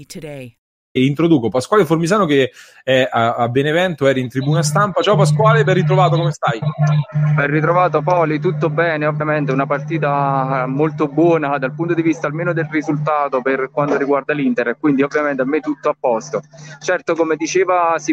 today. E introduco Pasquale Formisano che è a, a, Benevento, era in tribuna stampa. Ciao Pasquale, ben ritrovato, come stai? Ben ritrovato Poli, tutto bene, ovviamente una partita molto buona dal punto di vista almeno del risultato per quanto riguarda l'Inter, quindi ovviamente a me tutto a posto. Certo, come diceva si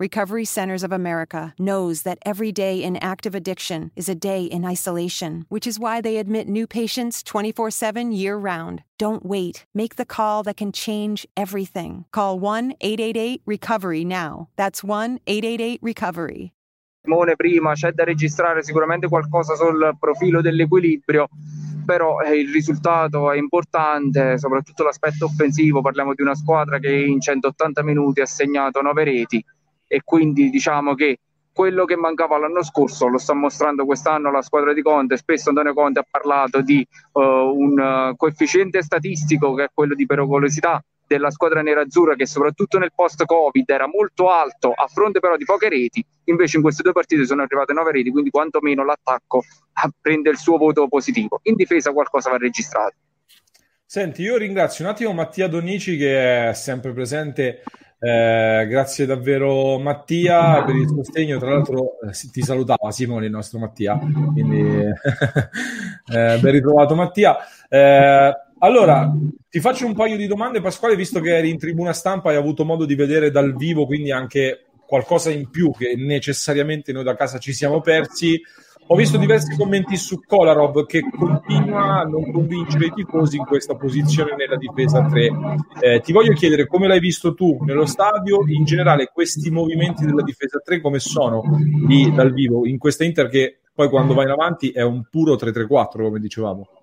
Recovery Centers of America knows that every day in active addiction is a day in isolation, which is why they admit new patients 24 7 year round. Don't wait. Make the call that can change everything. Call 1 888 Recovery now. That's 1 888 Recovery. Simone, prima c'è da registrare sicuramente qualcosa sul profilo dell'equilibrio. però eh, il risultato è importante, soprattutto l'aspetto offensivo, parliamo di una squadra che in 180 minuti ha segnato 9 reti, e quindi diciamo che quello che mancava l'anno scorso lo sta mostrando quest'anno la squadra di Conte. Spesso Antonio Conte ha parlato di uh, un uh, coefficiente statistico che è quello di pericolosità della squadra nerazzurra che soprattutto nel post-Covid era molto alto a fronte però di poche reti, invece in queste due partite sono arrivate nove reti, quindi quantomeno l'attacco prende il suo voto positivo. In difesa qualcosa va registrato. Senti, io ringrazio un attimo Mattia Donici che è sempre presente eh, grazie davvero Mattia per il sostegno. Tra l'altro eh, ti salutava Simone, il nostro Mattia. Quindi eh, ben ritrovato Mattia. Eh, allora, ti faccio un paio di domande, Pasquale, visto che eri in tribuna stampa e hai avuto modo di vedere dal vivo, quindi anche qualcosa in più che necessariamente noi da casa ci siamo persi. Ho visto diversi commenti su Kolarov che continua a non convincere i tifosi in questa posizione nella difesa 3. Eh, ti voglio chiedere come l'hai visto tu nello stadio, in generale questi movimenti della difesa 3 come sono lì dal vivo in questa Inter che poi quando va in avanti è un puro 3-3-4 come dicevamo.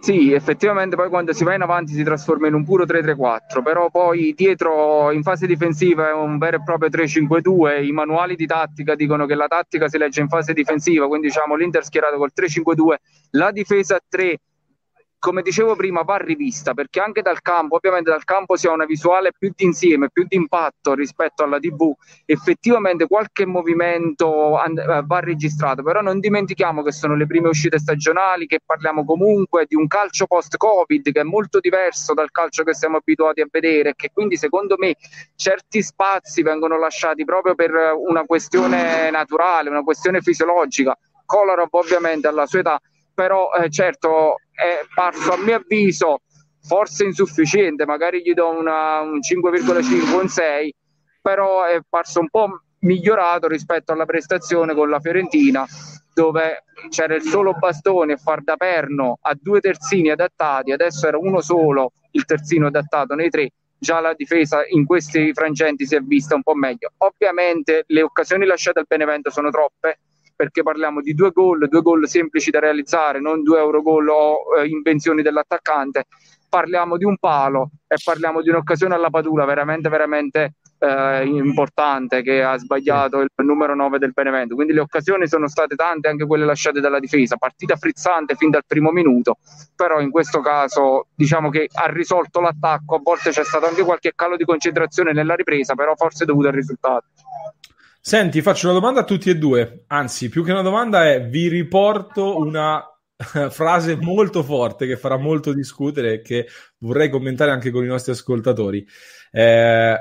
Sì, effettivamente poi quando si va in avanti si trasforma in un puro 3-3-4, però poi dietro in fase difensiva è un vero e proprio 3-5-2, i manuali di tattica dicono che la tattica si legge in fase difensiva, quindi diciamo l'Inter schierato col 3-5-2, la difesa 3 come dicevo prima, va rivista perché anche dal campo, ovviamente dal campo si ha una visuale più d'insieme, più di impatto rispetto alla TV. Effettivamente qualche movimento and- va registrato, però non dimentichiamo che sono le prime uscite stagionali, che parliamo comunque di un calcio post-Covid che è molto diverso dal calcio che siamo abituati a vedere e che quindi secondo me certi spazi vengono lasciati proprio per una questione naturale, una questione fisiologica. Kolarov ovviamente alla sua età però eh, certo è parso a mio avviso forse insufficiente, magari gli do una, un 5,5, un 6, però è parso un po' migliorato rispetto alla prestazione con la Fiorentina dove c'era il solo bastone e far da perno a due terzini adattati, adesso era uno solo il terzino adattato nei tre, già la difesa in questi frangenti si è vista un po' meglio. Ovviamente le occasioni lasciate al Benevento sono troppe, perché parliamo di due gol, due gol semplici da realizzare, non due euro gol o eh, invenzioni dell'attaccante. Parliamo di un palo e parliamo di un'occasione alla padula veramente, veramente eh, importante che ha sbagliato il numero 9 del Benevento. Quindi le occasioni sono state tante, anche quelle lasciate dalla difesa. Partita frizzante fin dal primo minuto, però in questo caso diciamo che ha risolto l'attacco. A volte c'è stato anche qualche calo di concentrazione nella ripresa, però forse dovuto al risultato. Senti, faccio una domanda a tutti e due. Anzi, più che una domanda è vi riporto una frase molto forte che farà molto discutere e che vorrei commentare anche con i nostri ascoltatori. Eh,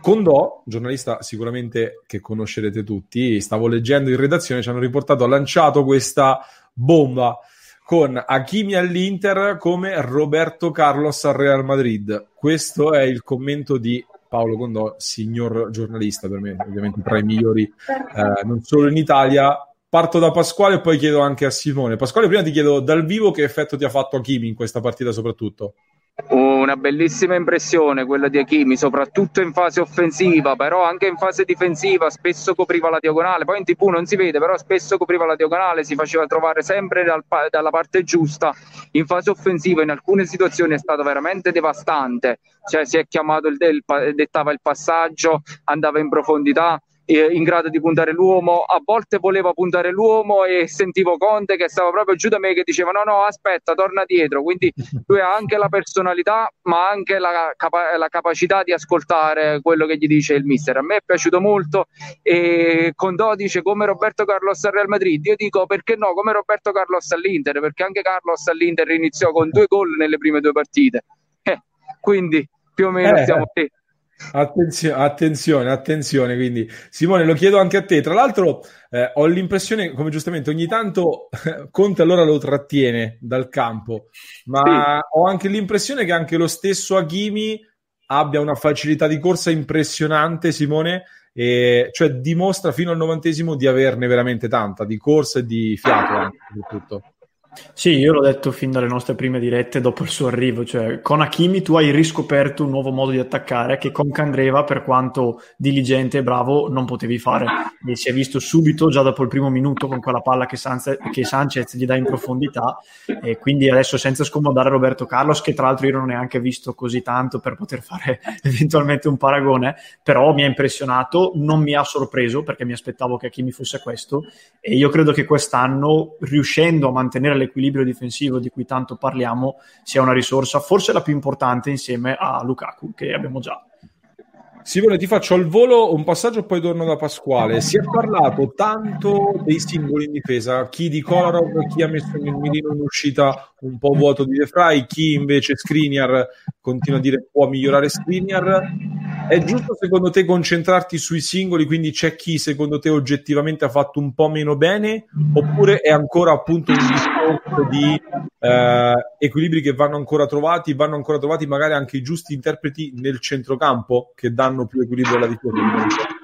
Condò, giornalista sicuramente che conoscerete tutti, stavo leggendo in redazione, ci hanno riportato, ha lanciato questa bomba con Hakimi all'Inter come Roberto Carlos al Real Madrid. Questo è il commento di Paolo Condò, signor giornalista per me, ovviamente tra i migliori, eh, non solo in Italia. Parto da Pasquale e poi chiedo anche a Simone. Pasquale, prima ti chiedo dal vivo che effetto ti ha fatto Hakimi in questa partita soprattutto. Una bellissima impressione quella di Hakimi, soprattutto in fase offensiva, però anche in fase difensiva spesso copriva la diagonale, poi in tv non si vede, però spesso copriva la diagonale, si faceva trovare sempre dal, dalla parte giusta. In fase offensiva in alcune situazioni è stato veramente devastante, cioè si è chiamato il del, dettava il passaggio, andava in profondità in grado di puntare l'uomo, a volte voleva puntare l'uomo e sentivo Conte che stava proprio giù da me che diceva no no aspetta torna dietro, quindi lui ha anche la personalità ma anche la, capa- la capacità di ascoltare quello che gli dice il mister, a me è piaciuto molto e Condò dice come Roberto Carlos al Real Madrid, io dico perché no come Roberto Carlos all'Inter, perché anche Carlos all'Inter iniziò con due gol nelle prime due partite, eh, quindi più o meno eh. siamo qui. Attenzione, attenzione, attenzione. Quindi, Simone, lo chiedo anche a te. Tra l'altro, eh, ho l'impressione, come giustamente ogni tanto Conte allora lo trattiene dal campo, ma sì. ho anche l'impressione che anche lo stesso Aghimi abbia una facilità di corsa impressionante, Simone. E cioè dimostra fino al novantesimo di averne veramente tanta di corsa e di fiato anche soprattutto. Sì, io l'ho detto fin dalle nostre prime dirette dopo il suo arrivo, cioè con Hakimi tu hai riscoperto un nuovo modo di attaccare che con Candreva, per quanto diligente e bravo, non potevi fare. E si è visto subito, già dopo il primo minuto, con quella palla che, Sanze, che Sanchez gli dà in profondità, e quindi adesso senza scomodare Roberto Carlos, che tra l'altro io non ho neanche visto così tanto per poter fare eventualmente un paragone, però mi ha impressionato, non mi ha sorpreso perché mi aspettavo che Hakimi fosse questo, e io credo che quest'anno, riuscendo a mantenere le l'equilibrio difensivo di cui tanto parliamo sia una risorsa forse la più importante insieme a Lukaku che abbiamo già. Simone, ti faccio al volo un passaggio poi torno da Pasquale. Si è parlato tanto dei singoli in difesa, chi di Kolarov, chi ha messo nel mirino in uscita un po' vuoto di De Frey, chi invece Skriniar continua a dire può migliorare Skriniar. È giusto secondo te concentrarti sui singoli, quindi c'è chi secondo te oggettivamente ha fatto un po' meno bene, oppure è ancora appunto un discorso di eh, equilibri che vanno ancora trovati, vanno ancora trovati magari anche i giusti interpreti nel centrocampo che danno più equilibrio alla difesa?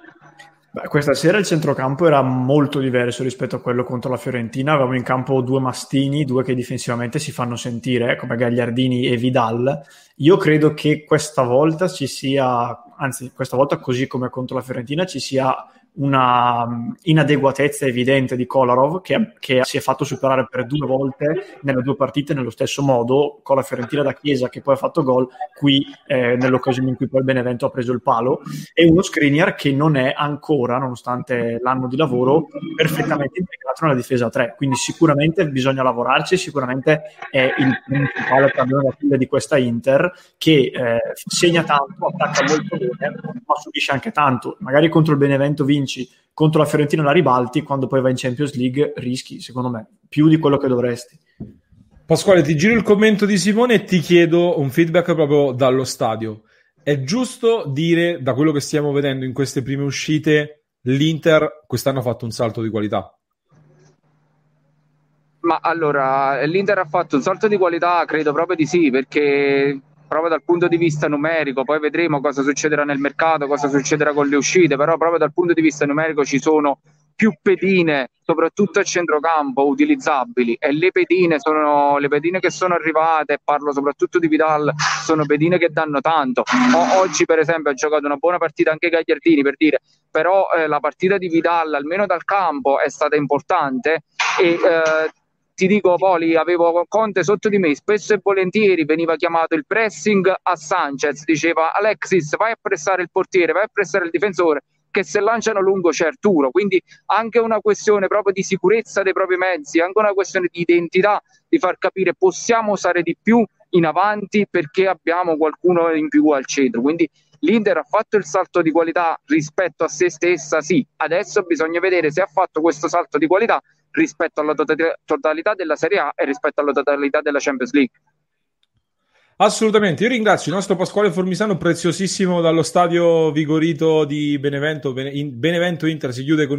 Beh, questa sera il centrocampo era molto diverso rispetto a quello contro la Fiorentina. Avevamo in campo due mastini, due che difensivamente si fanno sentire, come Gagliardini e Vidal. Io credo che questa volta ci sia, anzi, questa volta così come contro la Fiorentina, ci sia una mm, inadeguatezza evidente di Kolarov che, che, si è fatto superare per due volte nelle due partite nello stesso modo con la Fiorentina da Chiesa che poi ha fatto gol qui eh, nell'occasione in cui poi il Benevento ha preso il palo e uno Skriniar che non è ancora nonostante l'anno di lavoro perfettamente integrato nella difesa a 3 quindi sicuramente bisogna lavorarci sicuramente è il principale problema di questa Inter che eh, segna tanto attacca molto bene ma subisce anche tanto. Magari contro il Benevento vince vinci contro la Fiorentina la ribalti, quando poi vai in Champions League rischi, secondo me, più di quello che dovresti. Pasquale, ti giro il commento di Simone e ti chiedo un feedback proprio dallo stadio. È giusto dire, da quello che stiamo vedendo in queste prime uscite, l'Inter quest'anno ha fatto un salto di qualità? Ma allora, l'Inter ha fatto un salto di qualità, credo proprio di sì, perché proprio dal punto di vista numerico, poi vedremo cosa succederà nel mercato, cosa succederà con le uscite, però proprio dal punto di vista numerico ci sono più pedine, soprattutto a centrocampo, utilizzabili e le pedine sono le pedine che sono arrivate, parlo soprattutto di Vidal, sono pedine che danno tanto. O, oggi per esempio ha giocato una buona partita anche Gagliardini per dire, però eh, la partita di Vidal almeno dal campo è stata importante e eh, ti dico Poli, avevo Conte sotto di me, spesso e volentieri veniva chiamato il pressing a Sanchez, diceva Alexis vai a pressare il portiere, vai a pressare il difensore, che se lanciano lungo c'è Arturo, quindi anche una questione proprio di sicurezza dei propri mezzi, anche una questione di identità, di far capire possiamo usare di più in avanti perché abbiamo qualcuno in più al centro, quindi l'Inter ha fatto il salto di qualità rispetto a se stessa, sì, adesso bisogna vedere se ha fatto questo salto di qualità rispetto alla totalità della Serie A e rispetto alla totalità della Champions League. Assolutamente, io ringrazio il nostro Pasquale Formisano, preziosissimo dallo stadio Vigorito di Benevento. Benevento Inter si chiude con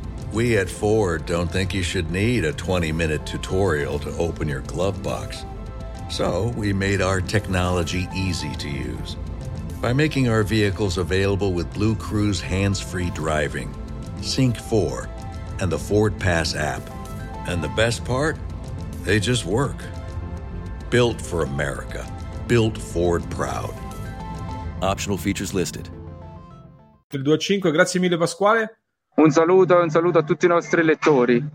we at Ford don't think you should need a 20 minute tutorial to open your glove box. So we made our technology easy to use by making our vehicles available with Blue Cruise hands free driving, Sync 4, and the Ford Pass app. And the best part? They just work. Built for America. Built Ford Proud. Optional features listed. Il 2 grazie mille Pasquale. Un saluto un saluto a tutti i nostri lettori.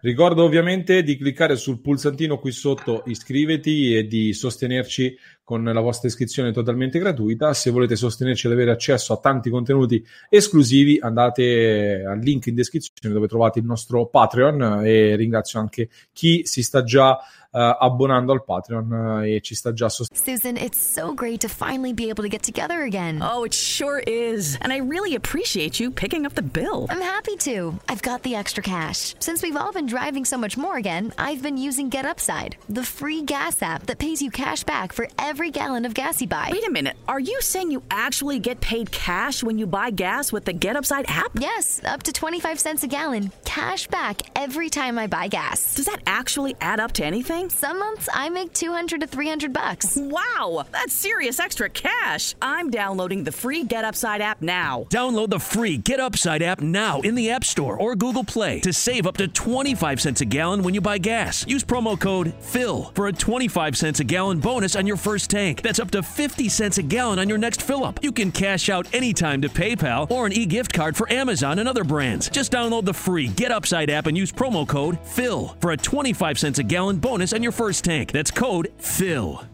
Ricordo ovviamente di cliccare sul pulsantino qui sotto iscriviti e di sostenerci con la vostra iscrizione totalmente gratuita. Se volete sostenerci ad avere accesso a tanti contenuti esclusivi, andate al link in descrizione dove trovate il nostro Patreon e ringrazio anche chi si sta già uh, abbonando al Patreon uh, e ci sta già sostenendo. Susan, it's so great to finally be able to get together again. Oh, it sure is. And I really appreciate you picking up the bill. I'm happy to. I've got the extra cash. Since we've all been driving so much more again, I've been using Get Upside, the free gas app that pays you cash back for every gallon of gas you buy. Wait a minute. Are you saying you actually get paid cash when you buy gas with the Get Upside app? Yes, up to 25 cents a gallon. Cash back every time I buy gas. Does that actually add up to anything? Some months I make 200 to 300 bucks. Wow, that's serious extra cash. I'm downloading the free Get Upside app now. Download the free Get Upside app now in the App Store or Google Play to save up to 25 cents a gallon when you buy gas. Use promo code PHIL for a 25 cents a gallon bonus on your first tank. That's up to 50 cents a gallon on your next fill up. You can cash out anytime to PayPal or an e gift card for Amazon and other brands. Just download the free Get Upside app and use promo code FILL for a 25 cents a gallon bonus on your first tank. That's code PHIL.